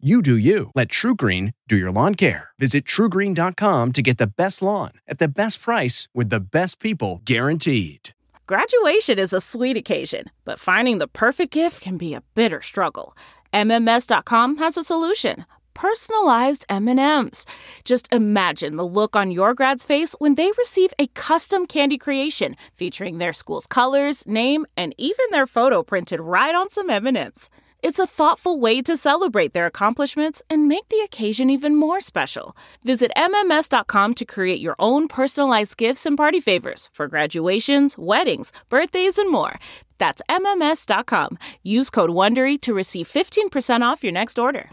You do you. Let TruGreen do your lawn care. Visit trugreen.com to get the best lawn at the best price with the best people guaranteed. Graduation is a sweet occasion, but finding the perfect gift can be a bitter struggle. MMS.com has a solution. Personalized M&Ms. Just imagine the look on your grad's face when they receive a custom candy creation featuring their school's colors, name, and even their photo printed right on some M&Ms. It's a thoughtful way to celebrate their accomplishments and make the occasion even more special. Visit MMS.com to create your own personalized gifts and party favors for graduations, weddings, birthdays, and more. That's MMS.com. Use code WONDERY to receive 15% off your next order.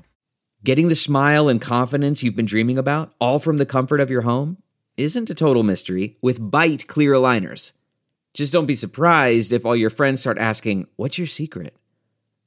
Getting the smile and confidence you've been dreaming about, all from the comfort of your home, isn't a total mystery with Byte Clear Aligners. Just don't be surprised if all your friends start asking, What's your secret?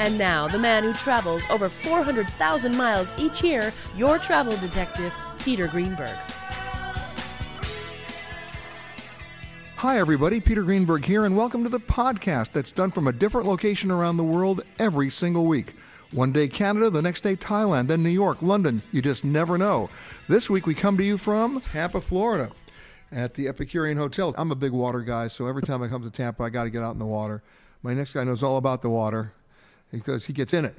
And now, the man who travels over 400,000 miles each year, your travel detective, Peter Greenberg. Hi, everybody. Peter Greenberg here, and welcome to the podcast that's done from a different location around the world every single week. One day Canada, the next day Thailand, then New York, London. You just never know. This week we come to you from Tampa, Florida, at the Epicurean Hotel. I'm a big water guy, so every time I come to Tampa, I got to get out in the water. My next guy knows all about the water because he gets in it.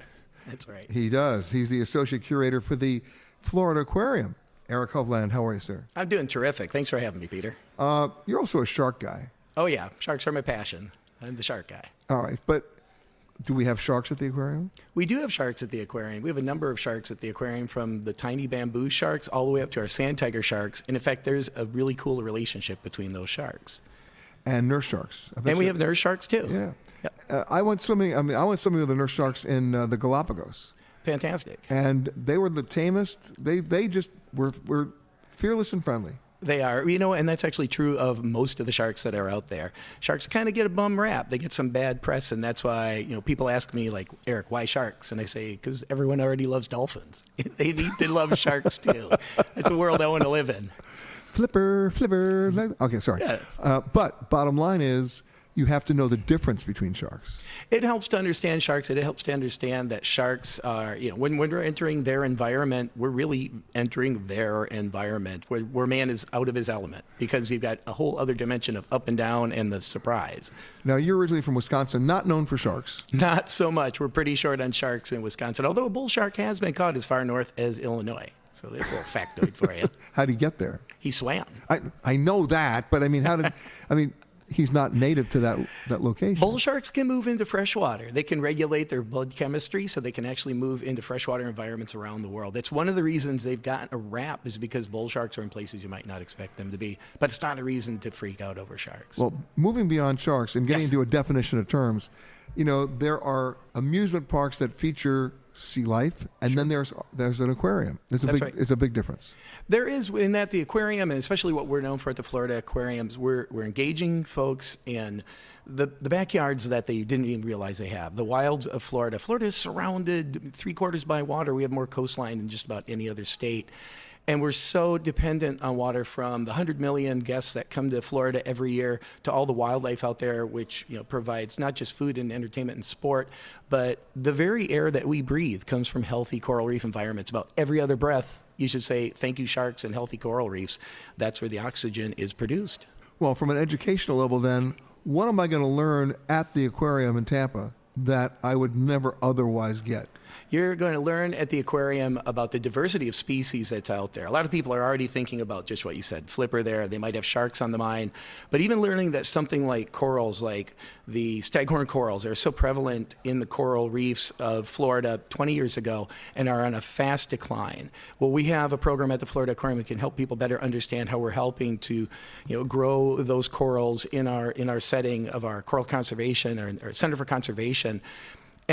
That's right. He does. He's the associate curator for the Florida Aquarium. Eric Hovland, how are you, sir? I'm doing terrific. Thanks for having me, Peter. Uh, you're also a shark guy. Oh, yeah. Sharks are my passion. I'm the shark guy. All right. But do we have sharks at the aquarium? We do have sharks at the aquarium. We have a number of sharks at the aquarium from the tiny bamboo sharks all the way up to our sand tiger sharks. And in fact, there's a really cool relationship between those sharks. And nurse sharks. And we have nurse sharks too. Yeah. Uh, I went swimming. I mean, I went swimming with the nurse sharks in uh, the Galapagos. Fantastic. And they were the tamest. They they just were were fearless and friendly. They are, you know, and that's actually true of most of the sharks that are out there. Sharks kind of get a bum rap. They get some bad press, and that's why, you know, people ask me, like, Eric, why sharks? And I say, because everyone already loves dolphins. they need to love sharks too. It's a world I want to live in. Flipper, flipper. Okay, sorry. Yes. Uh, but bottom line is, you have to know the difference between sharks. It helps to understand sharks. It helps to understand that sharks are, you know, when, when we're entering their environment, we're really entering their environment where, where man is out of his element because you've got a whole other dimension of up and down and the surprise. Now, you're originally from Wisconsin, not known for sharks. Not so much. We're pretty short on sharks in Wisconsin, although a bull shark has been caught as far north as Illinois. So there's a little factoid for you. How did he get there? He swam. I, I know that, but I mean, how did, I mean, he's not native to that, that location. Bull sharks can move into freshwater. They can regulate their blood chemistry so they can actually move into freshwater environments around the world. That's one of the reasons they've gotten a rap is because bull sharks are in places you might not expect them to be. But it's not a reason to freak out over sharks. Well, moving beyond sharks and getting Yes. into a definition of terms, you know, there are amusement parks that feature sea life, and then there's there's an aquarium. There's a That's big right. it's a big difference. There is in that the aquarium, and especially what we're known for at the Florida aquariums, we're, we're engaging folks in the, the backyards that they didn't even realize they have. The wilds of Florida. Florida is surrounded three quarters by water. We have more coastline than just about any other state. And we're so dependent on water from the 100 million guests that come to Florida every year to all the wildlife out there, which you know, provides not just food and entertainment and sport, but the very air that we breathe comes from healthy coral reef environments. About every other breath, you should say, thank you, sharks and healthy coral reefs. That's where the oxygen is produced. Well, from an educational level, then, what am I going to learn at the aquarium in Tampa that I would never otherwise get? You're going to learn at the aquarium about the diversity of species that's out there. A lot of people are already thinking about just what you said, flipper there. They might have sharks on the mind. But even learning that something like corals, like the staghorn corals, are so prevalent in the coral reefs of Florida 20 years ago and are on a fast decline. Well, we have a program at the Florida Aquarium that can help people better understand how we're helping to you know, grow those corals in our, in our setting of our coral conservation or, or Center for Conservation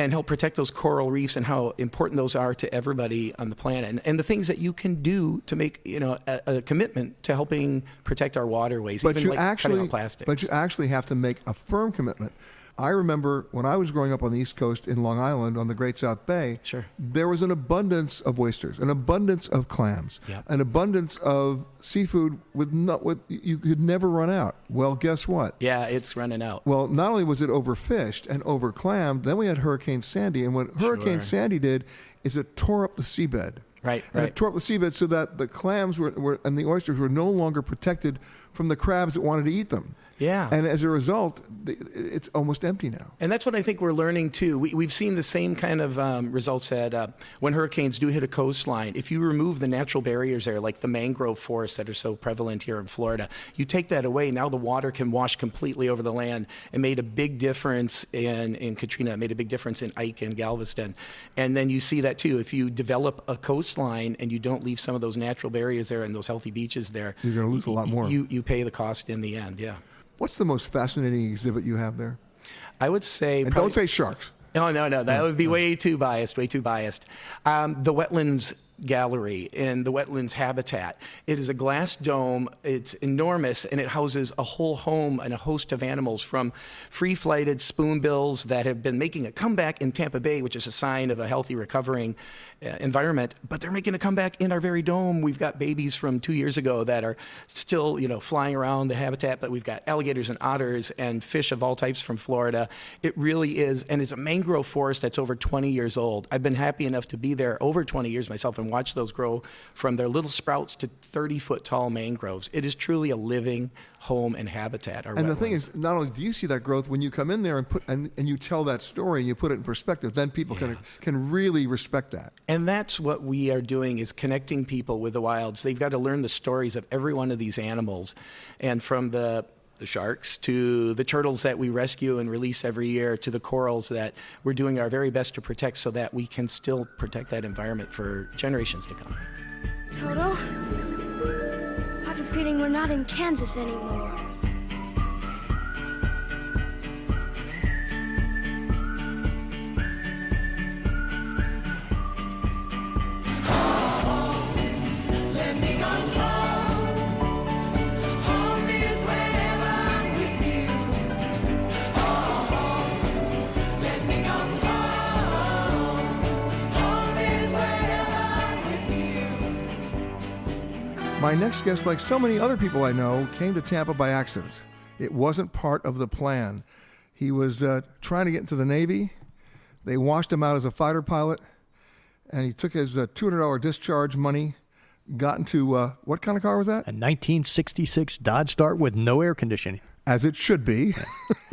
and help protect those coral reefs and how important those are to everybody on the planet and, and the things that you can do to make you know a, a commitment to helping protect our waterways But even you like actually, but you actually have to make a firm commitment. I remember when I was growing up on the East Coast in Long Island on the Great South Bay. Sure. There was an abundance of oysters, an abundance of clams, Yep. an abundance of seafood with not with you could never run out. Well, guess what? yeah it's running out Well, not only was it overfished and overclammed, then we had Hurricane Sandy, and what Hurricane Sure. Sandy did is it tore up the seabed. Right, And right. it tore up the seabed so that the clams were, were and the oysters were no longer protected from the crabs that wanted to eat them. Yeah. And as a result, it's almost empty now. And that's what I think we're learning too. We, we've seen the same kind of um, results that uh, when hurricanes do hit a coastline, if you remove the natural barriers there, like the mangrove forests that are so prevalent here in Florida, you take that away. Now the water can wash completely over the land. It made a big difference in, in Katrina. It made a big difference in Ike and Galveston. And then you see that too. If you develop a coastline and you don't leave some of those natural barriers there and those healthy beaches there, You're gonna lose a lot more. You, you pay the cost in the end, yeah. What's the most fascinating exhibit you have there? I would say. And probably- don't say sharks. No, no, no. That would be way too biased. Way too biased. Um, the wetlands gallery in the wetlands habitat. It is a glass dome. It's enormous, and it houses a whole home and a host of animals from free-flighted spoonbills that have been making a comeback in Tampa Bay, which is a sign of a healthy, recovering Uh, environment. But they're making a comeback in our very dome. We've got babies from two years ago that are still, you know, flying around the habitat. But we've got alligators and otters and fish of all types from Florida. It really is, and it's a mangrove forest that's over 20 years old. I've been happy enough to be there over 20 years myself and watch those grow from their little sprouts to 30 foot tall mangroves. It is truly a living home and habitat. And the thing is, not only do you see that growth when you come in there and put and, and you tell that story and you put it in perspective, then people can can really respect that. And that's what we are doing is connecting people with the wilds. They've got to learn the stories of every one of these animals. And from the the sharks to the turtles that we rescue and release every year to the corals that we're doing our very best to protect so that we can still protect that environment for generations to come. Toto? I have a feeling we're not in Kansas anymore. My next guest, like so many other people I know, came to Tampa by accident. It wasn't part of the plan. He was uh, trying to get into the Navy. They washed him out as a fighter pilot, and he took his uh, $200 discharge money, got into uh, what kind of car was that? A 1966 Dodge Dart with no air conditioning. As it should be.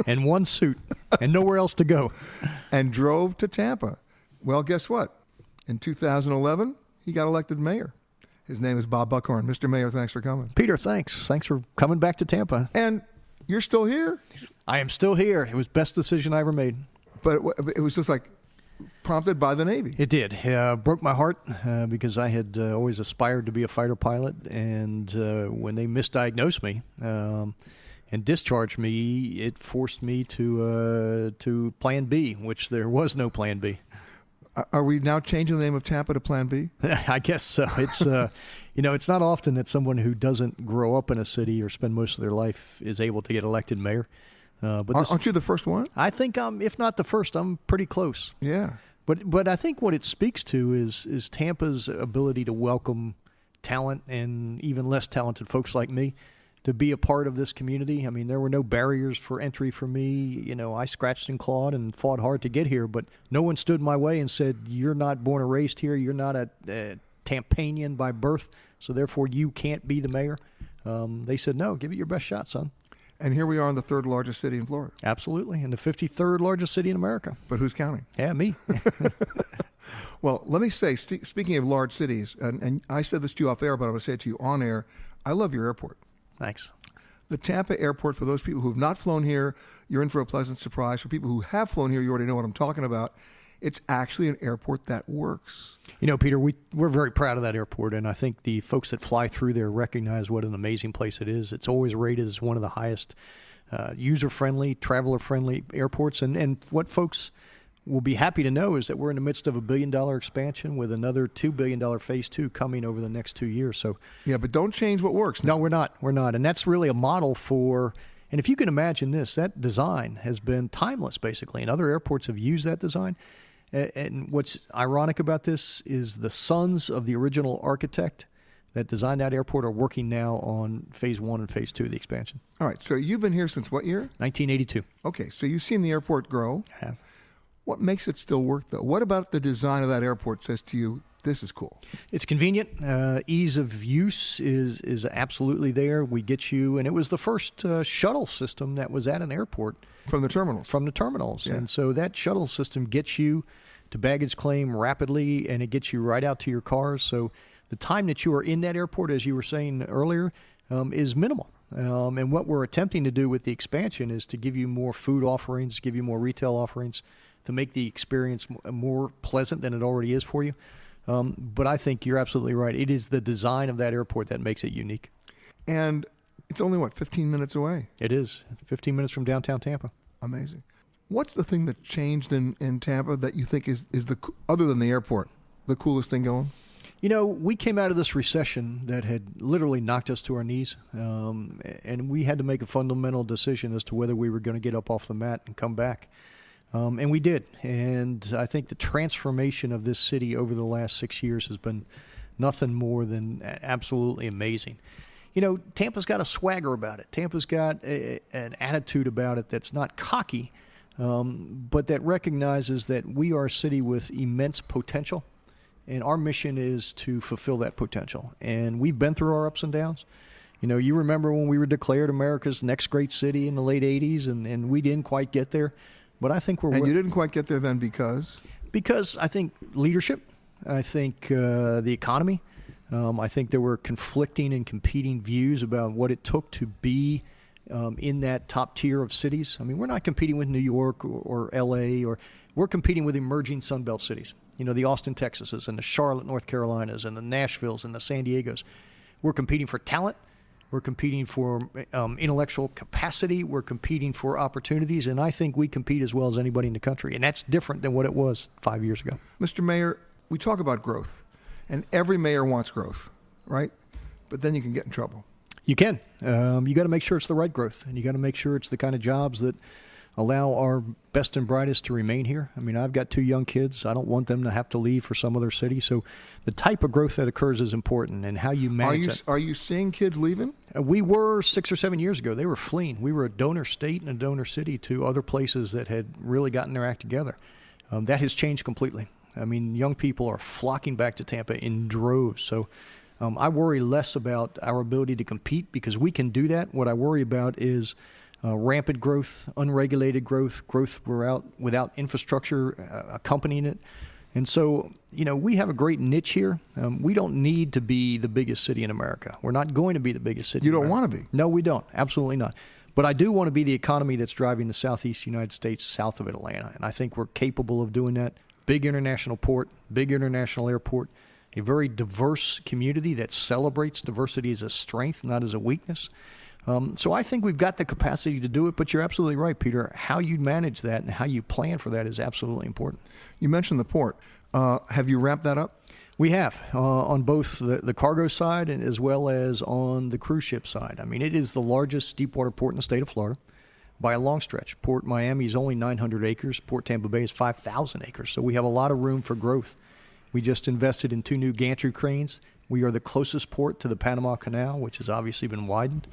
and one suit, and nowhere else to go. and drove to Tampa. Well, guess what? In 2011, he got elected mayor. His name is Bob Buckhorn. Mr. Mayor, thanks for coming. Peter, thanks. Thanks for coming back to Tampa. And you're still here? I am still here. It was best decision I ever made. But it was just like prompted by the Navy. It did. Uh, broke my heart uh, because I had uh, always aspired to be a fighter pilot, and uh, when they misdiagnosed me um, and discharged me, it forced me to uh, to Plan B, which there was no Plan B. Are we now changing the name of Tampa to Plan B? I guess so. It's uh, you know, it's not often that someone who doesn't grow up in a city or spend most of their life is able to get elected mayor. Uh, but this, aren't you the first one? I think I'm, if not the first, I'm pretty close. Yeah. But but I think what it speaks to is is Tampa's ability to welcome talent and even less talented folks like me to be a part of this community. I mean, there were no barriers for entry for me. You know, I scratched and clawed and fought hard to get here, but no one stood my way and said, "You're not born and raised here. You're not a, a Tampanian by birth, so therefore you can't be the mayor." Um, they said, "No, give it your best shot, son." And here we are in the third largest city in Florida. Absolutely, and the 53rd largest city in America. But who's counting? Yeah, me. well, let me say, st- speaking of large cities, and, and I said this to you off air, but I'm going to say it to you on air. I love your airport. Thanks. The Tampa airport, for those people who have not flown here, you're in for a pleasant surprise. For people who have flown here, you already know what I'm talking about. It's actually an airport that works. You know, Peter, we, we're very proud of that airport, and I think the folks that fly through there recognize what an amazing place it is. It's always rated as one of the highest uh, user friendly, traveler friendly airports. And, and what folks will be happy to know is that we're in the midst of a billion dollar expansion with another $2 billion phase two coming over the next two years. So, yeah, but don't change what works. Now. No, we're not. We're not. And that's really a model for. And if you can imagine this, that design has been timeless, basically, and other airports have used that design. And what's ironic about this is the sons of the original architect that designed that airport are working now on phase one and phase two of the expansion. All right. So you've been here since what year? 1982. Okay. So you've seen the airport grow. I have. What makes it still work, though? What about the design of that airport says to you, this is cool? It's convenient. Uh, ease of use is is absolutely there. We get you, and it was the first uh, shuttle system that was at an airport from the terminals. From the terminals, yeah. and so that shuttle system gets you to baggage claim rapidly, and it gets you right out to your cars. So the time that you are in that airport, as you were saying earlier, um, is minimal. Um, and what we're attempting to do with the expansion is to give you more food offerings, give you more retail offerings to make the experience more pleasant than it already is for you. Um, but I think you're absolutely right. It is the design of that airport that makes it unique. And it's only, what, 15 minutes away? It is. 15 minutes from downtown Tampa. Amazing. What's the thing that changed in, in Tampa that you think is, is the, other than the airport, the coolest thing going? You know, we came out of this recession that had literally knocked us to our knees, um, and we had to make a fundamental decision as to whether we were going to get up off the mat and come back. Um, and we did. And I think the transformation of this city over the last six years has been nothing more than absolutely amazing. You know, Tampa's got a swagger about it. Tampa's got a, an attitude about it that's not cocky, um, but that recognizes that we are a city with immense potential. And our mission is to fulfill that potential. And we've been through our ups and downs. You know, you remember when we were declared America's next great city in the late 80s, and, and we didn't quite get there. But I think we're. And you didn't quite get there then because? Because I think leadership, I think uh, the economy, um, I think there were conflicting and competing views about what it took to be um, in that top tier of cities. I mean, we're not competing with New York or, or L.A. or we're competing with emerging Sunbelt cities. You know, the Austin, Texases, and the Charlotte, North Carolinas, and the Nashvilles, and the San Diego's. We're competing for talent. We're competing for um, intellectual capacity. We're competing for opportunities, and I think we compete as well as anybody in the country. And that's different than what it was five years ago. Mr. Mayor, we talk about growth, and every mayor wants growth, right? But then you can get in trouble. You can. Um, you got to make sure it's the right growth, and you got to make sure it's the kind of jobs that allow our best and brightest to remain here. I mean, I've got two young kids. I don't want them to have to leave for some other city. So the type of growth that occurs is important and how you manage are you, that. Are you seeing kids leaving? Uh, we were six or seven years ago. They were fleeing. We were a donor state and a donor city to other places that had really gotten their act together. Um, that has changed completely. I mean, young people are flocking back to Tampa in droves. So um, I worry less about our ability to compete because we can do that. What I worry about is – uh, rampant growth, unregulated growth, growth without without infrastructure uh, accompanying it. And so, you know, we have a great niche here. Um, we don't need to be the biggest city in America. We're not going to be the biggest city. You don't want to be? No, we don't. Absolutely not. But I do want to be the economy that's driving the southeast United States south of Atlanta. And I think we're capable of doing that. Big international port, big international airport, a very diverse community that celebrates diversity as a strength, not as a weakness. Um, so I think we've got the capacity to do it, but you're absolutely right, Peter. How you manage that and how you plan for that is absolutely important. You mentioned the port. Uh, have you ramped that up? We have uh, on both the, the cargo side and as well as on the cruise ship side. I mean, it is the largest deepwater port in the state of Florida by a long stretch. Port Miami is only 900 acres. Port Tampa Bay is 5,000 acres. So we have a lot of room for growth. We just invested in two new gantry cranes. We are the closest port to the Panama Canal, which has obviously been widened.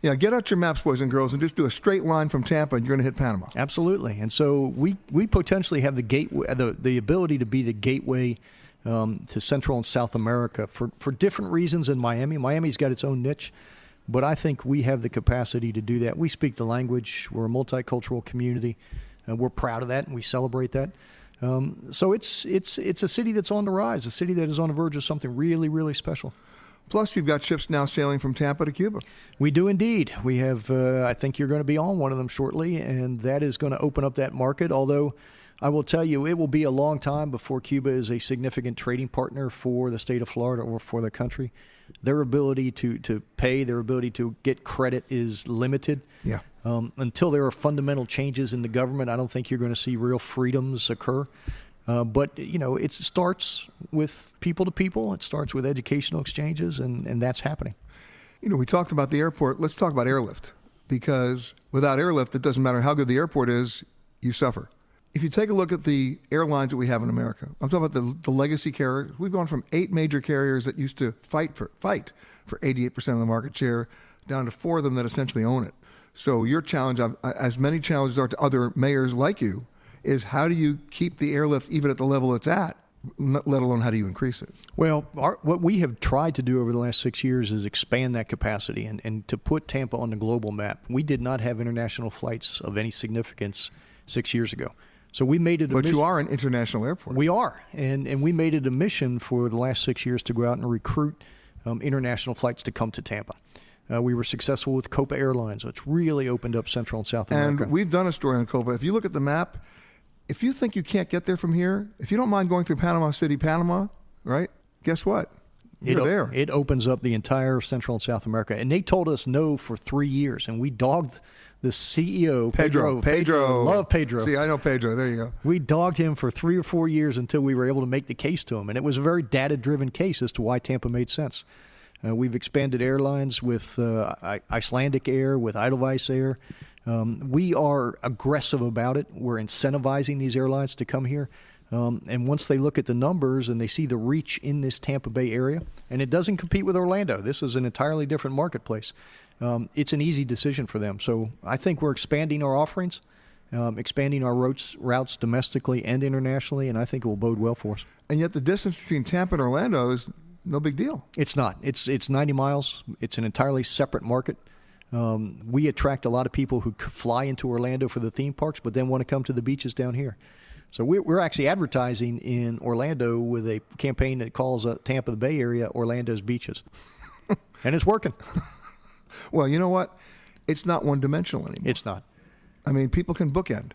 Yeah, get out your maps, boys and girls, and just do a straight line from Tampa, and you're going to hit Panama. Absolutely, and so we we potentially have the gateway, the the ability to be the gateway um, to Central and South America for for different reasons in Miami. Miami's got its own niche, but I think we have the capacity to do that. We speak the language. We're a multicultural community, and we're proud of that, and we celebrate that. Um, so it's it's it's a city that's on the rise, a city that is on the verge of something really really special. Plus, you've got ships now sailing from Tampa to Cuba. We do indeed. We have, uh, I think you're going to be on one of them shortly, and that is going to open up that market. Although, I will tell you, it will be a long time before Cuba is a significant trading partner for the state of Florida or for the country. Their ability to, to pay, their ability to get credit is limited. Yeah. Um, until there are fundamental changes in the government, I don't think you're going to see real freedoms occur. Uh, but you know, it starts with people to people. It starts with educational exchanges, and, and that's happening. You know, we talked about the airport. Let's talk about airlift because without airlift, it doesn't matter how good the airport is, you suffer. If you take a look at the airlines that we have in America, I'm talking about the, the legacy carriers. We've gone from eight major carriers that used to fight for fight for 88% of the market share down to four of them that essentially own it. So your challenge, as many challenges are to other mayors like you, is how do you keep the airlift even at the level it's at, let alone how do you increase it? Well, our, what we have tried to do over the last six years is expand that capacity and, and to put Tampa on the global map. We did not have international flights of any significance six years ago. So we made it. but mission. you are an international airport. We are, and and we made it a mission for the last six years to go out and recruit um, international flights to come to Tampa. Uh, we were successful with Copa Airlines, which really opened up Central and South America. And we've done a story on Copa. If you look at the map, if you think you can't get there from here, if you don't mind going through Panama City, Panama, right? Guess what? You're it, there. It opens up the entire Central and South America. And they told us no for three years, and we dogged the CEO, Pedro. Pedro. Pedro. Love Pedro. See, I know Pedro. There you go. We dogged him for three or four years until we were able to make the case to him. And it was a very data driven case as to why Tampa made sense. Uh, we've expanded airlines with uh, Icelandic Air, with Edelweiss Air. Um, we are aggressive about it. We're incentivizing these airlines to come here. Um, and once they look at the numbers and they see the reach in this Tampa Bay area, and it doesn't compete with Orlando, this is an entirely different marketplace. Um, it's an easy decision for them. So I think we're expanding our offerings, um, expanding our routes, routes domestically and internationally, and I think it will bode well for us. And yet, the distance between Tampa and Orlando is no big deal. It's not. It's it's 90 miles. It's an entirely separate market. Um, we attract a lot of people who fly into Orlando for the theme parks, but then want to come to the beaches down here. So we're, we're actually advertising in Orlando with a campaign that calls uh, Tampa the Bay Area Orlando's beaches, and it's working. well, you know what? It's not one dimensional anymore. It's not. I mean, people can bookend.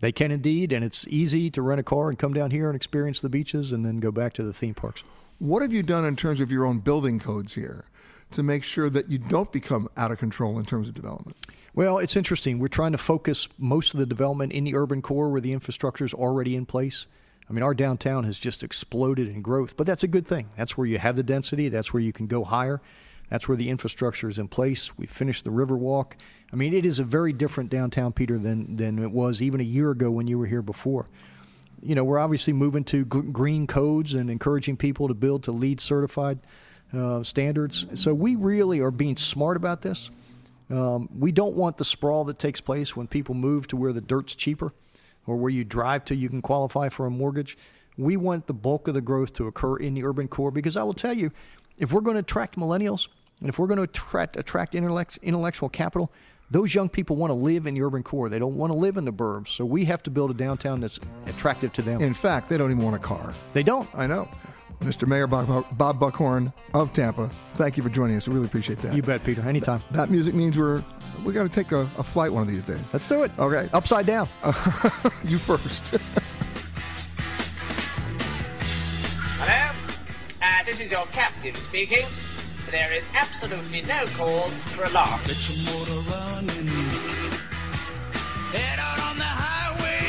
They can indeed, and it's easy to rent a car and come down here and experience the beaches, and then go back to the theme parks. What have you done in terms of your own building codes here? To make sure that you don't become out of control in terms of development? Well, it's interesting. We're trying to focus most of the development in the urban core where the infrastructure is already in place. I mean, our downtown has just exploded in growth, but that's a good thing. That's where you have the density, that's where you can go higher. That's where the infrastructure is in place. We finished the Riverwalk. I mean, it is a very different downtown, Peter, than than it was even a year ago when you were here before. You know, we're obviously moving to green codes and encouraging people to build to LEED certified uh, standards. So we really are being smart about this. Um, we don't want the sprawl that takes place when people move to where the dirt's cheaper or where you drive to you can qualify for a mortgage. We want the bulk of the growth to occur in the urban core because I will tell you, if we're going to attract millennials and if we're going to attract, attract intellect, intellectual capital, those young people want to live in the urban core. They don't want to live in the burbs. So we have to build a downtown that's attractive to them. In fact, they don't even want a car. They don't. I know. Mr. Mayor Bob, Bob Buckhorn of Tampa, thank you for joining us. We really appreciate that. You bet, Peter. Anytime. That, that music means we're we got to take a, a, flight one of these days. Let's do it. Okay. Upside down. you first. Hello? Uh, this is your captain speaking. There is absolutely no cause for alarm. Get your motor running. Head out on the highway.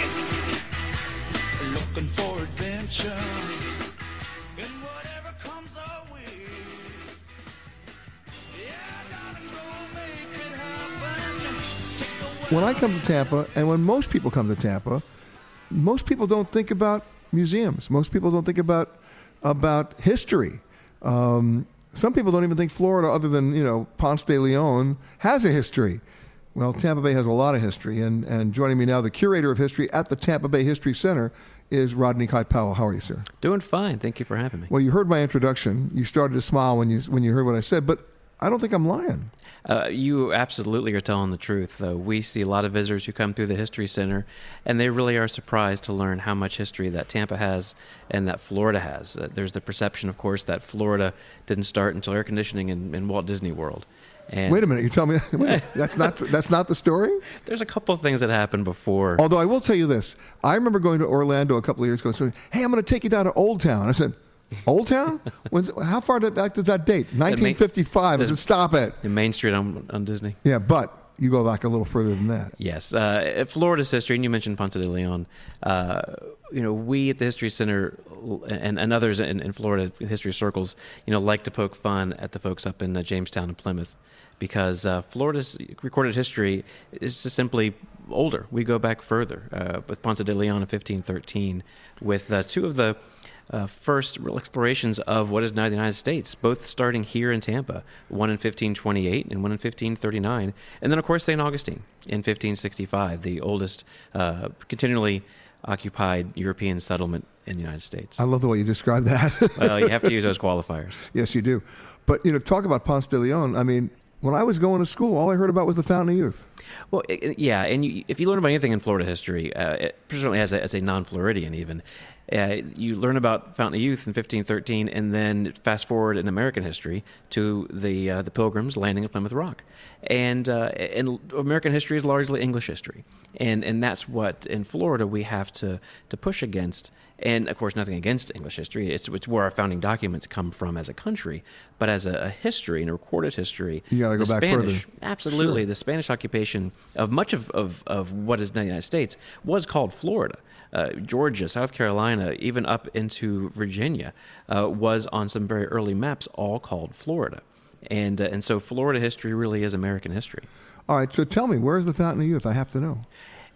Looking for adventure. When I come to Tampa, and when most people come to Tampa, most people don't think about museums. Most people don't think about about history. Um, some people don't even think Florida, other than you know Ponce de Leon, has a history. Well, Tampa Bay has a lot of history, and, and joining me now, the curator of history at the Tampa Bay History Center is Rodney Kite Powell. How are you, sir? Doing fine. Thank you for having me. Well, you heard my introduction. You started to smile when you when you heard what I said, but I don't think I'm lying. Uh, you absolutely are telling the truth. Though we see a lot of visitors who come through the History Center, and they really are surprised to learn how much history that Tampa has and that Florida has. Uh, there's the perception, of course, that Florida didn't start until air conditioning in, in Walt Disney World. And wait a minute, you tell me wait, that's not that's not the story. There's a couple of things that happened before. Although I will tell you this, I remember going to Orlando a couple of years ago and saying, "Hey, I'm going to take you down to Old Town." I said. Old Town? When's, how far back does that date? 1955. Main, stop it. In Main Street on, on Disney. Yeah, but you go back a little further than that. Yes, uh, Florida's history, and you mentioned Ponce de Leon. Uh, you know, we at the History Center and, and others in, in, Florida history circles, you know, like to poke fun at the folks up in uh, Jamestown and Plymouth because uh, Florida's recorded history is just simply older. We go back further uh, with Ponce de Leon in 1513, with uh, two of the uh, first real explorations of what is now the United States, both starting here in Tampa, one in 1528 and one in 1539, and then, of course, St. Augustine in 1565, the oldest uh, continually occupied European settlement in the United States. I love the way you describe that. well, you have to use those qualifiers. Yes, you do. But, you know, talk about Ponce de Leon. I mean, when I was going to school, all I heard about was the Fountain of Youth. Well, it, yeah, and you, if you learn about anything in Florida history, uh, it, certainly as a, as a non-Floridian even, uh, you learn about Fountain of Youth in 1513, and then fast forward in American history to the uh, the Pilgrims landing at Plymouth Rock, and uh, and American history is largely English history, and and that's what in Florida we have to to push against. And of course, nothing against English history. It's, it's where our founding documents come from as a country. But as a, a history and a recorded history, you got to go back Spanish, further. Absolutely, sure. the Spanish occupation of much of, of, of what is now the United States was called Florida. Uh, Georgia, South Carolina, even up into Virginia, uh, was on some very early maps all called Florida. And, uh, and so Florida history really is American history. All right, so tell me, where's the Fountain of Youth? I have to know.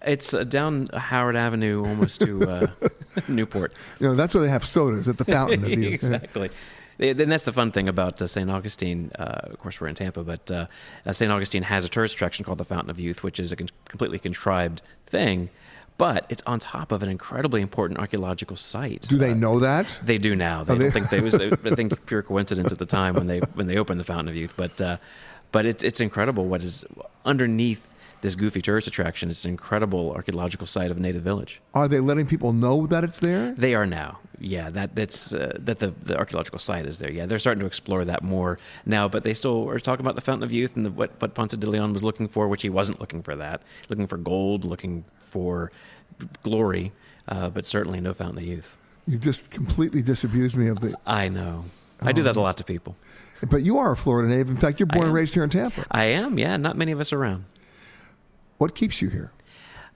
It's uh, down Howard Avenue, almost to uh, Newport. You know, that's where they have sodas at the Fountain of Youth. exactly. Then that's the fun thing about uh, St. Augustine. Uh, of course, we're in Tampa, but uh, St. Augustine has a tourist attraction called the Fountain of Youth, which is a con- completely contrived thing. But it's on top of an incredibly important archaeological site. Do they know that? They do now. They, Oh, think they was. I think pure coincidence at the time when they when they opened the Fountain of Youth. But uh, but it's it's incredible what is underneath this goofy tourist attraction. It's an incredible archaeological site of a native village. Are they letting people know that it's there? They are now. Yeah, that that's uh, that the, the archaeological site is there. Yeah, they're starting to explore that more now, but they still are talking about the Fountain of Youth and the, what what Ponce de Leon was looking for, which he wasn't looking for that, looking for gold, looking for glory, uh, but certainly no Fountain of Youth. You just completely disabused me of the. I know. I do that a lot to people. But you are a Florida native. In fact, you're born and raised here in Tampa. I am. Yeah, not many of us around. What keeps you here?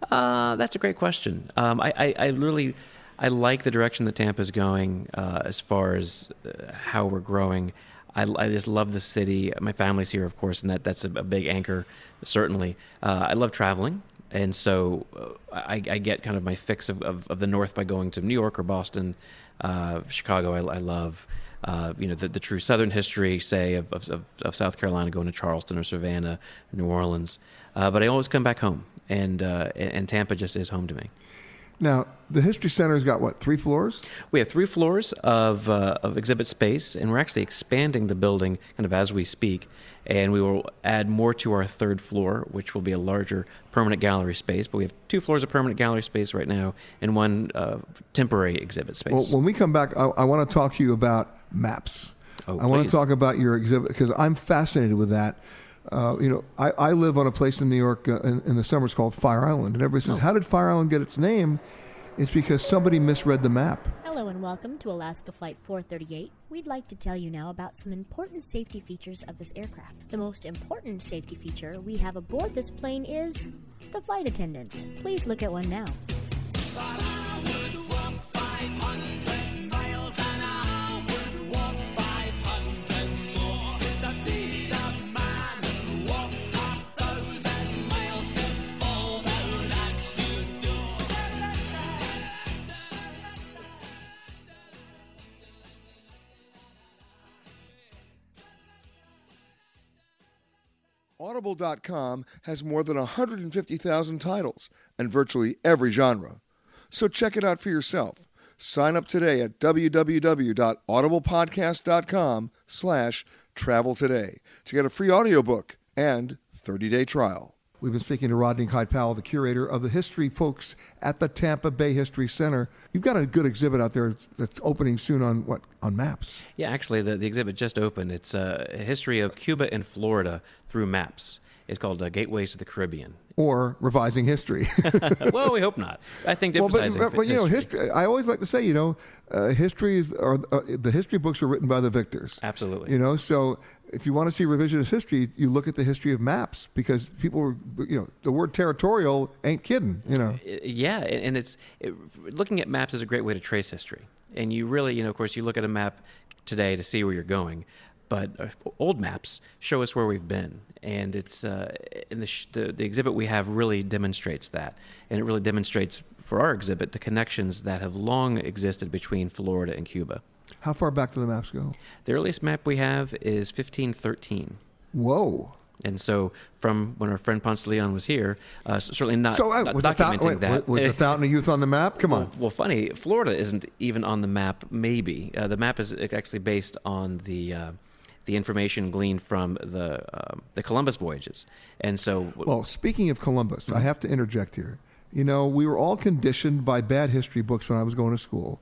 Uh, that's a great question. Um, I, I, I really I like the direction that Tampa's going uh, as far as uh, how we're growing. I, I just love the city. My family's here, of course, and that that's a, a big anchor, certainly. Uh, I love traveling. And so uh, I, I, get kind of my fix of, of, of, the North by going to New York or Boston, uh, Chicago. I, I love, uh, you know, the, the, true Southern history, say, of, of, of, South Carolina, going to Charleston or Savannah, New Orleans. Uh, but I always come back home, and uh, and Tampa just is home to me. Now, the History Center's got what, three floors? We have three floors of, uh, of exhibit space, and we're actually expanding the building kind of as we speak. And we will add more to our third floor, which will be a larger permanent gallery space. But we have two floors of permanent gallery space right now and one uh, temporary exhibit space. Well, when we come back, I, I want to talk to you about maps. Oh, I want to talk about your exhibit because I'm fascinated with that. Uh, you know, I, I, live on a place in New York uh, in, in, the summers called Fire Island, and everybody says, oh. "How did Fire Island get its name?" It's because somebody misread the map. Hello and welcome to Alaska Flight 438. We'd like to tell you now about some important safety features of this aircraft. The most important safety feature we have aboard this plane is the flight attendants. Please look at one now. Audible.com has more than 150,000 titles and virtually every genre. So check it out for yourself. Sign up today at www.audiblepodcast.com slash travel today to get a free audiobook and 30-day trial. We've been speaking to Rodney Kite Powell, the curator of the history folks at the Tampa Bay History Center. You've got a good exhibit out there that's opening soon on what on maps. Yeah, actually, the, the exhibit just opened. It's a history of Cuba and Florida through maps. It's called uh, Gateways to the Caribbean. Or revising history. well, we hope not. I think well, but, but, you know, history. I always like to say, you know, uh, history is, or uh, the history books are written by the victors. Absolutely. You know, so if you want to see revisionist history, you look at the history of maps because people were, you know, the word territorial ain't kidding, you know. Yeah, and it's it, looking at maps is a great way to trace history. And you really, you know, of course, you look at a map today to see where you're going, but uh, old maps show us where we've been, and it's uh, in the, sh- the, the exhibit we have really demonstrates that, and it really demonstrates for our exhibit the connections that have long existed between Florida and Cuba. How far back do the maps go? The earliest map we have is 1513. Whoa. And so, from when our friend Ponce de Leon was here, uh, certainly not, so, uh, not was documenting fountain, wait, that. Was the Fountain of Youth on the map? Come on. Well, well funny, Florida isn't even on the map. Maybe uh, the map is actually based on the uh, the information gleaned from the um, the Columbus voyages. And so, well, speaking of Columbus, mm-hmm. I have to interject here. You know, we were all conditioned by bad history books when I was going to school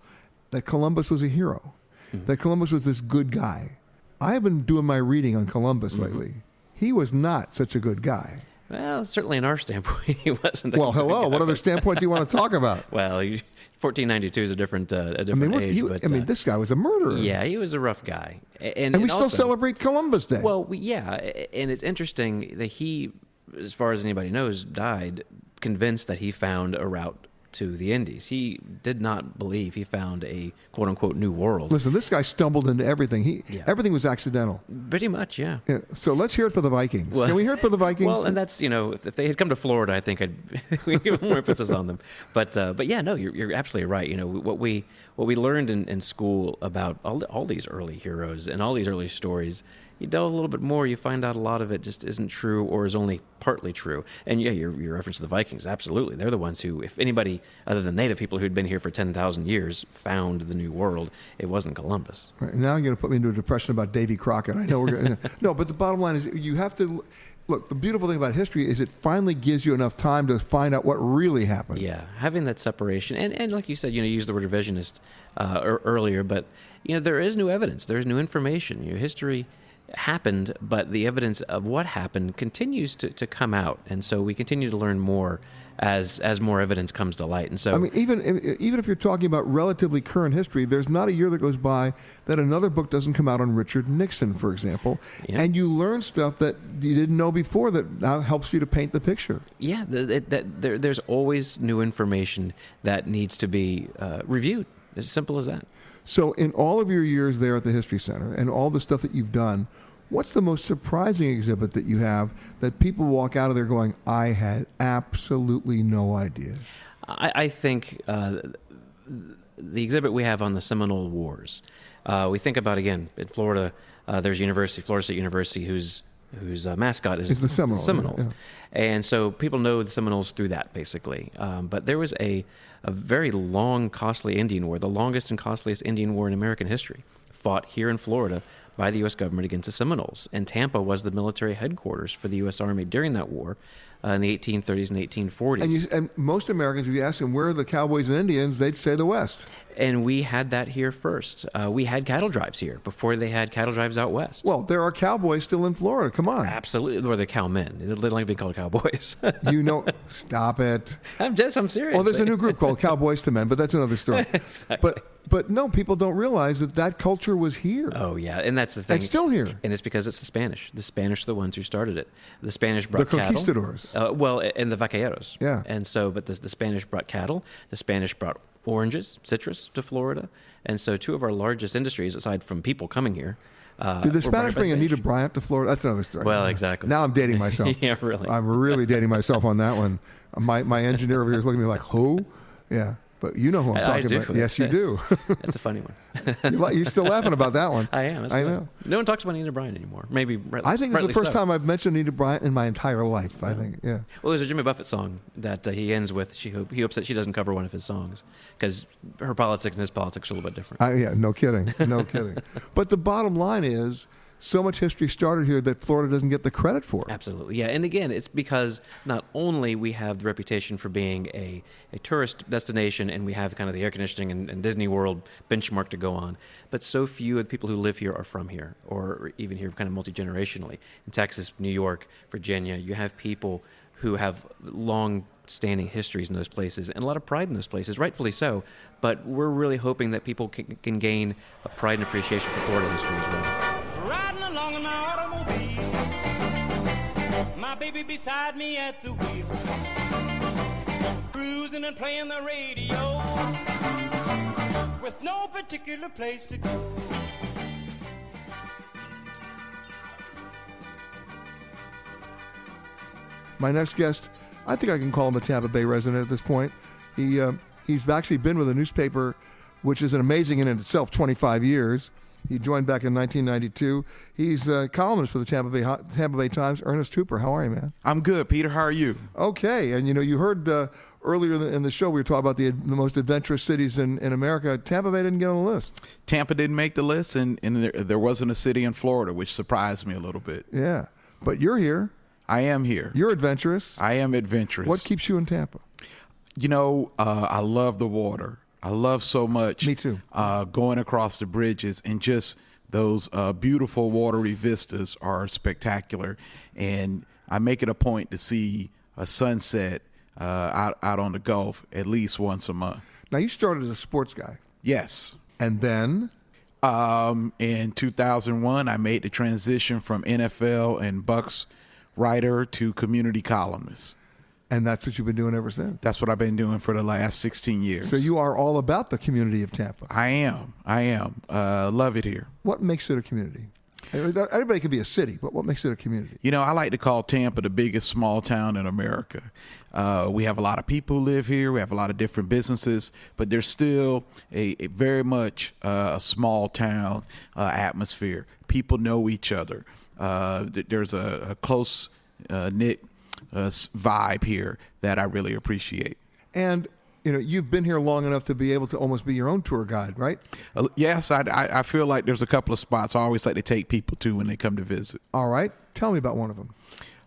that Columbus was a hero mm-hmm. that Columbus was this good guy. I have been doing my reading on Columbus mm-hmm. lately. He was not such a good guy. Well, certainly in our standpoint, he wasn't. well, hello. What other standpoints do you want to talk about? well, 1492 is a different, uh, a different I mean, age. He, but, I mean, uh, this guy was a murderer. Yeah, he was a rough guy, and, and, and we still celebrate Columbus Day. Well, we, yeah, and it's interesting that he, as far as anybody knows, died convinced that he found a route to the Indies. He did not believe he found a quote unquote new world. Listen, this guy stumbled into everything. He yeah. everything was accidental. Pretty much, yeah. yeah. So let's hear it for the Vikings. Well, Can we hear it for the Vikings? Well, and that's you know if, if they had come to Florida, I think I'd we give more emphasis on them. But uh, but yeah, no, you're, you're absolutely right. You know what we what we learned in, in school about all all these early heroes and all these early stories you delve a little bit more, you find out a lot of it just isn't true or is only partly true. And yeah, your, your reference to the Vikings, absolutely. They're the ones who, if anybody other than native people who'd been here for 10,000 years found the New World, it wasn't Columbus. Right, now you're going to put me into a depression about Davy Crockett. I know we're going to. no, but the bottom line is you have to look, the beautiful thing about history is it finally gives you enough time to find out what really happened. Yeah, having that separation, and, and like you said, you know, you used the word revisionist uh, earlier, but you know, there is new evidence, there's new information. Your history happened, but the evidence of what happened continues to, to come out, and so we continue to learn more as as more evidence comes to light. And so, I mean, even even if you're talking about relatively current history, there's not a year that goes by that another book doesn't come out on Richard Nixon, for example, yeah. and you learn stuff that you didn't know before that now helps you to paint the picture. Yeah, that, that there, there's always new information that needs to be uh, reviewed As simple as that. So, in all of your years there at the History Center and all the stuff that you've done, what's the most surprising exhibit that you have that people walk out of there going, I had absolutely no idea? I, I think uh, the exhibit we have on the Seminole Wars. Uh, we think about again in Florida. Uh, there's University, Florida State University, whose whose uh, mascot is It's the Seminoles, Seminoles, yeah, and so people know the Seminoles through that basically. Um, but there was a a very long, costly Indian War, the longest and costliest Indian War in American history, fought here in Florida by the U.S. government against the Seminoles. And Tampa was the military headquarters for the U.S. Army during that war uh, in the 1830s and 1840s. And, you, and most Americans, if you ask them where are the cowboys and Indians, they'd say the West. And we had that here first. Uh, we had cattle drives here before they had cattle drives out west. Well, there are cowboys still in Florida. Come on. Absolutely. Or they're cowmen. They don't like being called cowboys. you know, stop it. I'm just, I'm serious. Well, there's a new group called Cowboys to Men, but that's another story. But but no, people don't realize that that culture was here. Oh yeah, and that's the thing. It's still here. and it's because it's the Spanish. The Spanish are the ones who started it. The Spanish brought The cattle. conquistadors. Uh, well, and the vaqueros. Yeah. And so, but the, the Spanish brought cattle. The Spanish brought oranges, citrus to Florida, and so two of our largest industries, aside from people coming here. Uh, Did the Spanish bring Anita Bryant to Florida? That's another story. Well, exactly. Now I'm dating myself. Yeah, really. I'm really dating myself on that one. My my engineer over here is looking at me like, who? Yeah. But you know who I'm I- I talking do. about. Yes, you do. That's a funny one. you're still laughing about that one. I am. I know. No one talks about Anita Bryant anymore. Maybe. Right, I think it's the first so. time I've mentioned Anita Bryant in my entire life. I think. Yeah. Well, there's a Jimmy Buffett song that uh, he ends with. She hope, he hopes that she doesn't cover one of his songs because her politics and his politics are a little bit different. I, yeah. No kidding. No kidding. But the bottom line is, so much history started here that Florida doesn't get the credit for. Absolutely, yeah. And again, it's because not only we have the reputation for being a, a tourist destination and we have kind of the air conditioning and, and Disney World benchmark to go on, but so few of the people who live here are from here or even here kind of multi generationally. In Texas, New York, Virginia, you have people who have long standing histories in those places and a lot of pride in those places, rightfully so. But we're really hoping that people can, can gain a pride and appreciation for Florida history as well. Along in my automobile. My baby beside me at the wheel. Cruising and playing the radio. With no particular place to go. My next guest, I think I can call him a Tampa Bay resident at this point. He uh, he's actually been with a newspaper, which is an amazing in itself, 25 years. He joined back in 1992. He's a columnist for the Tampa Bay Tampa Bay Times. Ernest Hooper, how are you, man? I'm good, Peter. How are you? Okay, and you know you heard uh, earlier in the show we were talking about the, the most adventurous cities in, in America. Tampa Bay didn't get on the list. Tampa didn't make the list, and, and there, there wasn't a city in Florida, which surprised me a little bit. Yeah, but you're here. I am here. You're adventurous. I am adventurous. What keeps you in Tampa? You know, uh, I love the water. I love so much. Me too. Uh, going across the bridges and just those uh, beautiful watery vistas are spectacular. And I make it a point to see a sunset uh, out out on the Gulf at least once a month. Now you started as a sports guy. Yes. And then um, in 2001, I made the transition from NFL and Bucks writer to community columnist. And that's what you've been doing ever since. That's what I've been doing for the last 16 years. So you are all about the community of Tampa. I am. I am. Uh, love it here. What makes it a community? Everybody can be a city, but what makes it a community? You know, I like to call Tampa the biggest small town in America. Uh, we have a lot of people who live here. We have a lot of different businesses, but there's still a, a very much uh, a small town uh, atmosphere. People know each other. Uh, th- there's a, a close uh, knit uh, vibe here that I really appreciate. And you know, you've been here long enough to be able to almost be your own tour guide, right? Uh, yes, I, I, I feel like there's a couple of spots I always like to take people to when they come to visit. All right, tell me about one of them.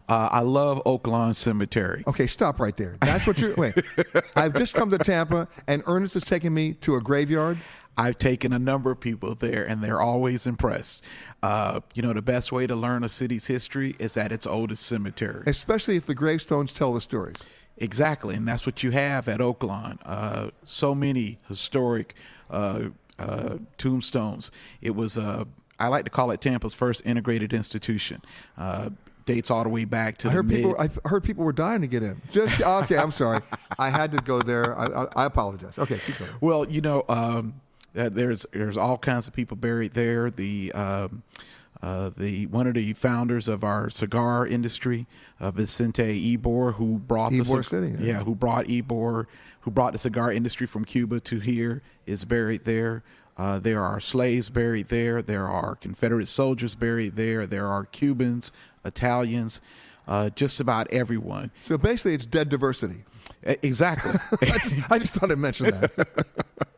Uh, I love Oak Lawn Cemetery. Okay, stop right there. That's what you're. wait, I've just come to Tampa, and Ernest has taken me to a graveyard. I've taken a number of people there, and they're always impressed. Uh, you know, the best way to learn a city's history is at its oldest cemetery. Especially if the gravestones tell the stories. Exactly, and that's what you have at Oak Lawn. Uh, so many historic uh, uh, tombstones. It was, uh, I like to call it Tampa's first integrated institution. Uh, dates all the way back to I the heard mid. people. I heard people were dying to get in. Just okay. I'm sorry. I had to go there. I, I, I apologize. Okay, keep going. Well, you know, um, uh, there's there's all kinds of people buried there. The um, uh, the one of the founders of our cigar industry, uh, Vicente Ybor, who brought the Ybor cig- City, yeah. yeah, who brought Ybor, who brought the cigar industry from Cuba to here, is buried there. Uh, there are slaves buried there. There are Confederate soldiers buried there. There are Cubans, Italians, uh, just about everyone. So basically, it's dead diversity. Exactly. I, just, I just thought I'd mention that.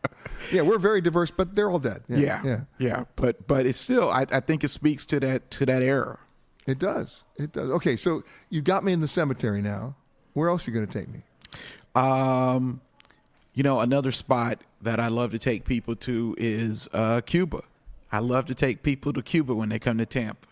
yeah, we're very diverse, but they're all dead. Yeah, yeah, yeah. yeah. But but it's still, I, I think it speaks to that to that era. It does. It does. Okay, so you got me in the cemetery now. Where else are you going to take me? Um, you know, another spot that I love to take people to is uh, Cuba. I love to take people to Cuba when they come to Tampa.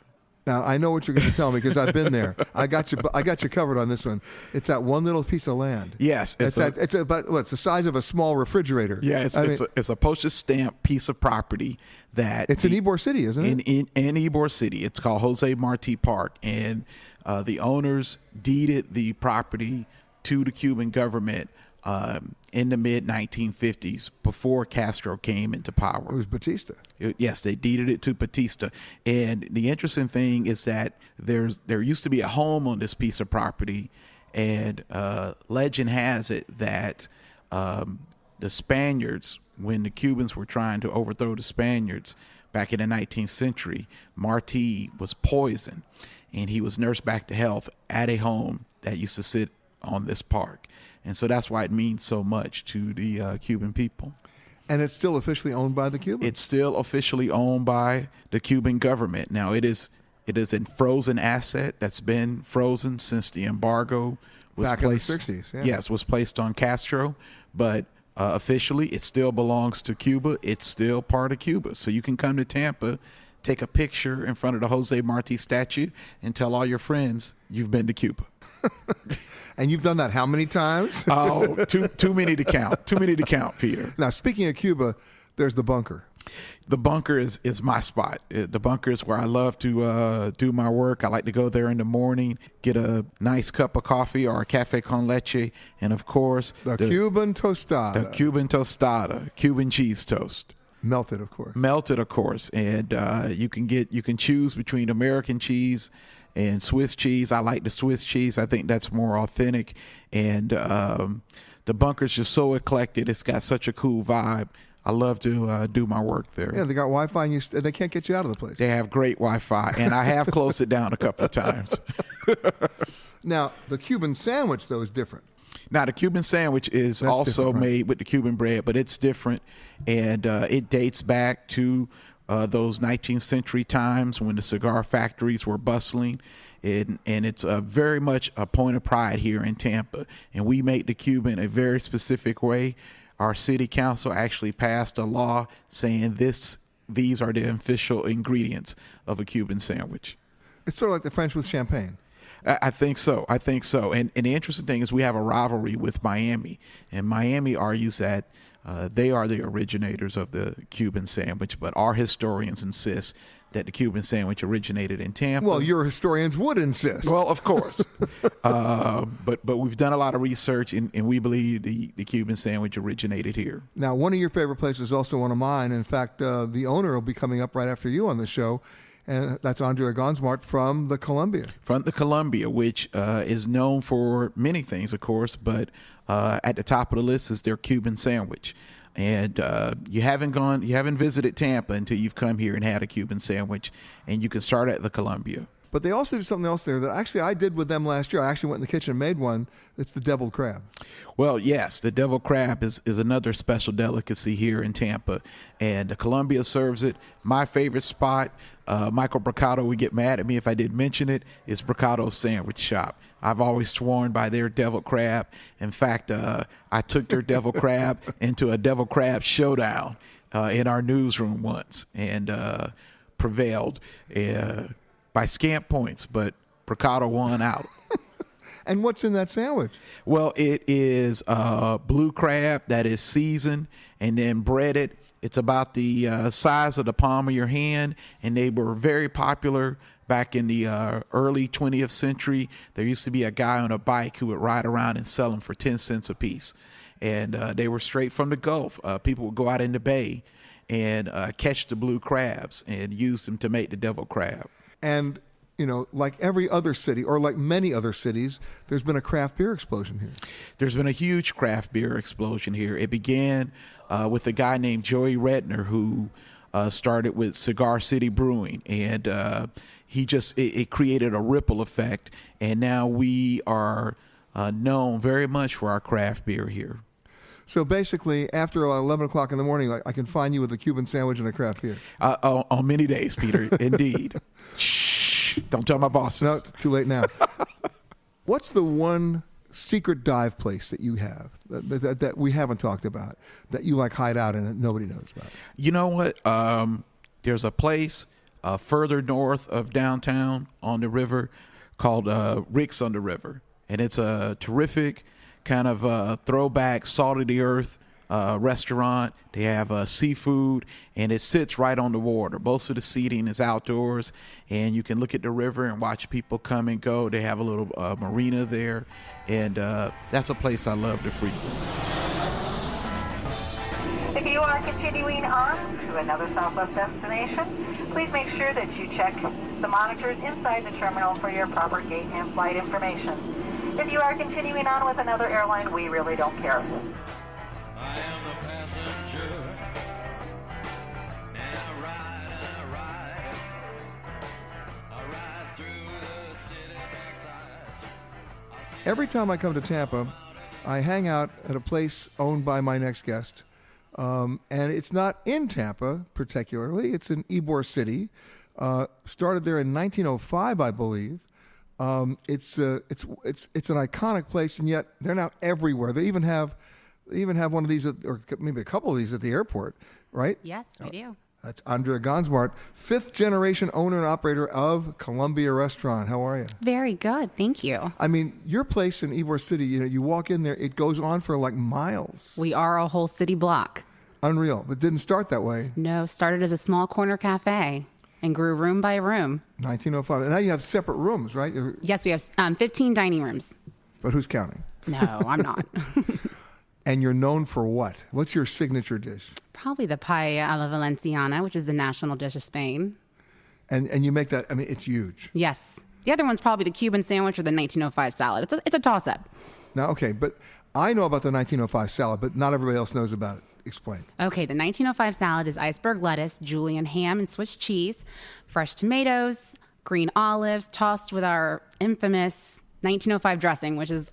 Now I know what you're going to tell me because I've been there. I got you. I got you covered on this one. It's that one little piece of land. Yes, it's, it's a- that. It's about what? It's the size of a small refrigerator. Yeah, it's it's, mean, a, it's a postage stamp piece of property that it's in Ybor City, isn't it? in, in in Ybor City. It's called Jose Marti Park, and uh, the owners deeded the property to the Cuban government um, in the mid 1950s, before Castro came into power. It was Batista. yes, they deeded it to Batista, and the interesting thing is that there's there used to be a home on this piece of property, and uh, legend has it that um, the Spaniards, when the Cubans were trying to overthrow the Spaniards back in the 19th century, Marti was poisoned and he was nursed back to health at a home that used to sit on this park. And so that's why it means so much to the uh, Cuban people. And it's still officially owned by the Cubans. It's still officially owned by the Cuban government. Now it is it is a frozen asset that's been frozen since the embargo was Back in the placed. 60s, yeah. Yes, was placed on Castro, but uh, officially it still belongs to Cuba. It's still part of Cuba. So you can come to Tampa, take a picture in front of the Jose Marti statue, and tell all your friends you've been to Cuba. and you've done that how many times? Oh, too too many to count. Too many to count, Peter. Now, speaking of Cuba, there's the bunker. The bunker is is my spot. Uh, The bunker is where I love to uh, do my work. I like to go there in the morning, get a nice cup of coffee or a cafe con leche, and of course The, Cuban tostada. the Cuban tostada, Cuban cheese toast. Melted, of course. Melted, of course, and uh, you can get you can choose between American cheese and Swiss cheese. I like the Swiss cheese. I think that's more authentic, and um, the bunker's just so eclectic. It's got such a cool vibe. I love to uh, do my work there. Yeah, they got Wi-Fi, and you st- they can't get you out of the place. They have great Wi-Fi, and I have closed it down a couple of times. Now, the Cuban sandwich though is different. Now, the Cuban sandwich is That's also right? made with the Cuban bread, but it's different, and uh, it dates back to uh, those 19th century times when the cigar factories were bustling, and and it's uh, very much a point of pride here in Tampa. And we make the Cuban a very specific way. Our city council actually passed a law saying this these are the official ingredients of a Cuban sandwich. It's sort of like the French with champagne. I think so. I think so. And and the interesting thing is we have a rivalry with Miami, and Miami argues that uh, they are the originators of the Cuban sandwich, but our historians insist that the Cuban sandwich originated in Tampa. Well, your historians would insist. Well, of course. uh, but but we've done a lot of research, and, and we believe the, the Cuban sandwich originated here. Now, one of your favorite places is also one of mine. In fact, uh, the owner will be coming up right after you on the show, and that's Andrea Gonzmart from the Columbia. From the Columbia, which uh, is known for many things, of course, but uh, at the top of the list is their Cuban sandwich. And uh, you haven't gone, you haven't visited Tampa until you've come here and had a Cuban sandwich, and you can start at the Columbia. But they also do something else there that actually I did with them last year. I actually went in the kitchen and made one. It's the deviled crab. Well, yes, the devil crab is, is another special delicacy here in Tampa, and the Columbia serves it. My favorite spot, uh, Michael Brocato would get mad at me if I didn't mention it. it, is Brocato's Sandwich Shop. I've always sworn by their devil crab. In fact, uh, I took their devil crab into a devil crab showdown uh, in our newsroom once and uh, prevailed uh, by scant points, but Brocato won out. And what's in that sandwich? Well, it is uh, blue crab that is seasoned and then breaded. It's about the uh, size of the palm of your hand, and they were very popular back in the uh, early 20th century. There used to be a guy on a bike who would ride around and sell them for 10 cents a piece. And uh, they were straight from the Gulf. Uh, people would go out in the bay and uh, catch the blue crabs and use them to make the devil crab. And you know, like every other city or like many other cities, there's been a craft beer explosion here. There's been a huge craft beer explosion here. It began uh, with a guy named Joey Redner who uh, started with Cigar City Brewing, and uh, he just it, it, created a ripple effect. And now we are uh, known very much for our craft beer here. So basically, after 11 o'clock in the morning, I, I can find you with a Cuban sandwich and a craft beer. Uh, on, on many days, Peter, indeed. Shh, don't tell my boss. No, it's too late now. What's the one secret dive place that you have that, that, that, we haven't talked about that you like hide out in that nobody knows about? You know what? Um, there's a place uh, further north of downtown on the river called uh, Rick's on the River, and it's a terrific kind of uh, throwback, salt of the earth uh, restaurant. They have uh, seafood, and it sits right on the water. Most of the seating is outdoors, and you can look at the river and watch people come and go. They have a little uh, marina there, and uh, that's a place I love to frequent. If you are continuing on to another Southwest destination, please make sure that you check the monitors inside the terminal for your proper gate and flight information. If you are continuing on with another airline, we really don't care. Every time I come to Tampa, I hang out at a place owned by my next guest. Um, and it's not in Tampa particularly, it's in Ybor City. Uh, started there in 1905, I believe. Um, it's, uh, it's, it's, it's an iconic place, and yet they're now everywhere. They even have they even have one of these, at, or maybe a couple of these at the airport, right? Yes, we do. That's Andrea Gonzmart, fifth generation owner and operator of Columbia Restaurant. How are you? Very good, thank you. I mean, your place in Ybor City, you know, you walk in there, it goes on for like miles. We are a whole city block. Unreal, but didn't start that way. No, started as a small corner cafe and grew room by room. 1905. And now you have separate rooms, right? Yes, we have um, 15 dining rooms. But who's counting? No, I'm not. and you're known for what? What's your signature dish? Probably the paella a la valenciana, which is the national dish of Spain. And and you make that. I mean, it's huge. Yes. The other one's probably the Cuban sandwich or the 1905 salad. It's a, it's a toss up. Now, okay, but I know about the 1905 salad, but not everybody else knows about it. Explain. Okay, the 1905 salad is iceberg lettuce, julienne ham, and Swiss cheese, fresh tomatoes, green olives, tossed with our infamous 1905 dressing, which is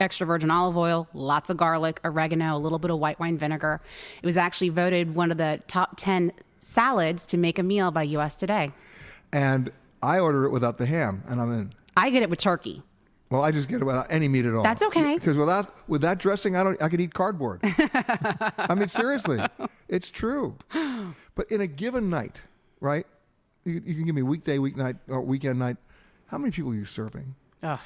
extra virgin olive oil, lots of garlic, oregano, a little bit of white wine vinegar. It was actually voted one of the top 10 salads to make a meal by USA Today. And I order it without the ham, and I'm in. I get it with turkey. Well, I just get it without any meat at all. That's okay. Because without with that dressing, I don't. I could eat cardboard. I mean, seriously, it's true. But in a given night, right? You, you can give me weekday, weeknight, or weekend night. How many people are you serving? Ugh.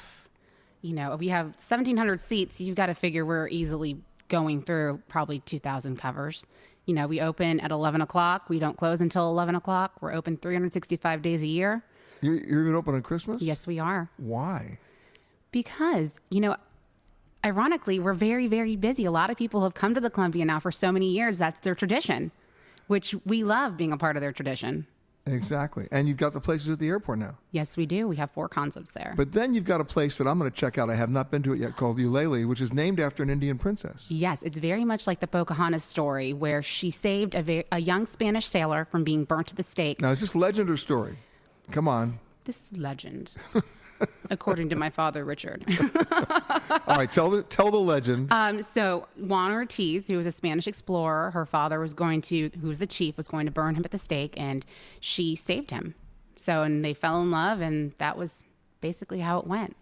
You know, if we have 1,700 seats, you've got to figure we're easily going through probably 2,000 covers. You know, we open at 11 o'clock. We don't close until 11 o'clock. We're open 365 days a year. You're, you're even open on Christmas? Yes, we are. Why? Because, you know, ironically, we're very, very busy. A lot of people have come to the Columbia now for so many years. That's their tradition, which we love being a part of their tradition. Exactly. And you've got the places at the airport now. Yes, we do. We have four concepts there. But then you've got a place that I'm going to check out. I have not been to it yet called Ulele, which is named after an Indian princess. Yes, it's very much like the Pocahontas story where she saved a, ve- a young Spanish sailor from being burnt at the stake. Now, is this legend or story? Come on. This is legend. according to my father, Richard. All right, tell the tell the legend. Um, so Juan Ortiz, who was a Spanish explorer, her father was going to, who was the chief, was going to burn him at the stake, and she saved him. So, and they fell in love, and that was basically how it went.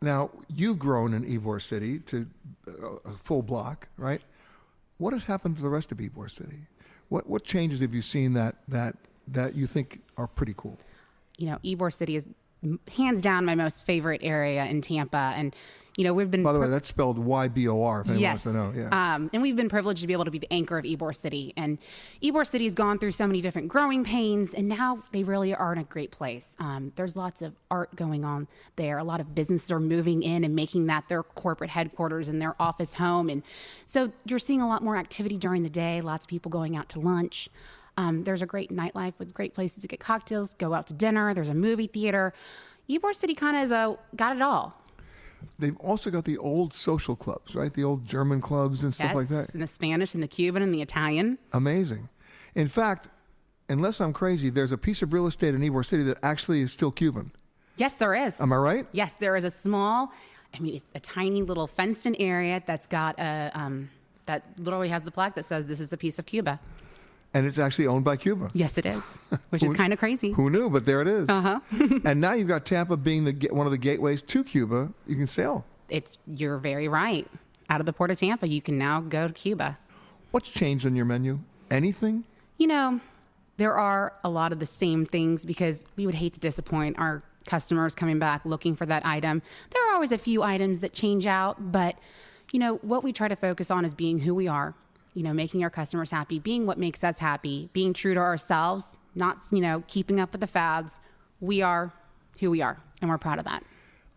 Now you've grown in Ybor City to a full block, right? What has happened to the rest of Ybor City? What what changes have you seen that that that you think are pretty cool? You know, Ybor City is hands down my most favorite area in Tampa. And, you know, we've been. By the way, that's spelled Y B O R. If anyone yes. wants to know, yeah. Um, and we've been privileged to be able to be the anchor of Ybor City. And Ybor City has gone through so many different growing pains, and now they really are in a great place. Um, there's lots of art going on there. A lot of businesses are moving in and making that their corporate headquarters and their office home. And so you're seeing a lot more activity during the day, lots of people going out to lunch. Um, there's a great nightlife with great places to get cocktails, go out to dinner. There's a movie theater. Ybor City kind of is a got it all. They've also got the old social clubs, right? The old German clubs and stuff yes, like that. And the Spanish and the Cuban and the Italian. Amazing. In fact, unless I'm crazy, there's a piece of real estate in Ybor City that actually is still Cuban. Yes, there is. Am I right? Yes, there is a small. I mean, it's a tiny little fenced-in area that's got a um, that literally has the plaque that says this is a piece of Cuba. And it's actually owned by Cuba. Yes, it is, which is kind of crazy. Who knew? But there it is. Uh huh. and now you've got Tampa being the one of the gateways to Cuba. You can sail. It's you're very right. Out of the port of Tampa, you can now go to Cuba. What's changed on your menu? Anything? You know, there are a lot of the same things because we would hate to disappoint our customers coming back looking for that item. There are always a few items that change out, but you know, what we try to focus on is being who we are. You know, making our customers happy, being what makes us happy, being true to ourselves, not, you know, keeping up with the fads. We are who we are, and we're proud of that.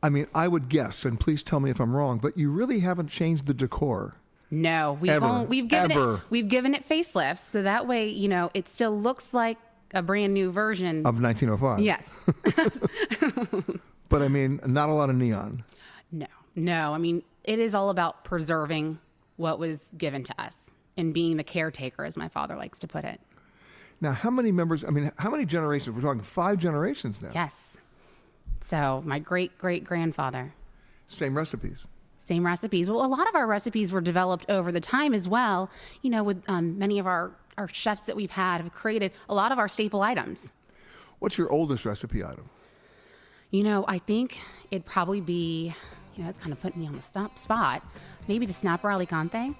I mean, I would guess, and please tell me if I'm wrong, but you really haven't changed the decor. No, we've Ever. only- we've given Ever. it we've given it facelifts, so that way, you know, it still looks like a brand new version Of 1905. Yes. But I mean, not a lot of neon. No, no. I mean, it is all about preserving what was given to us and being the caretaker, as my father likes to put it. Now, how many members? I mean, how many generations? We're talking five generations now. Yes. So, my great great grandfather. Same recipes. Same recipes. Well, a lot of our recipes were developed over the time as well. You know, with um, many of our, our chefs that we've had have created a lot of our staple items. What's your oldest recipe item? You know, I think it'd probably be, you know, it's kind of putting me on the stop spot. Maybe the snapper alicante.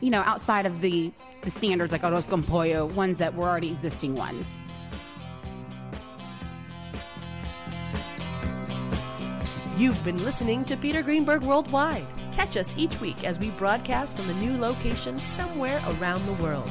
You know, outside of the the standards like arroz con pollo, ones that were already existing ones. You've been listening to Peter Greenberg Worldwide. Catch us each week as we broadcast from a new location somewhere around the world.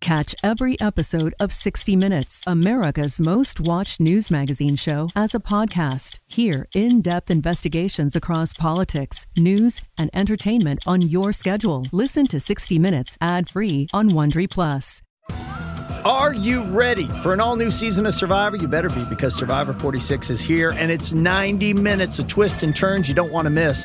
Catch every episode of 60 Minutes, America's most watched news magazine show, as a podcast. Hear in depth investigations across politics, news, and entertainment on your schedule. Listen to 60 Minutes ad free on Wondery Plus. Are you ready for an all new season of Survivor? You better be because Survivor 46 is here and it's 90 minutes of twists and turns you don't want to miss.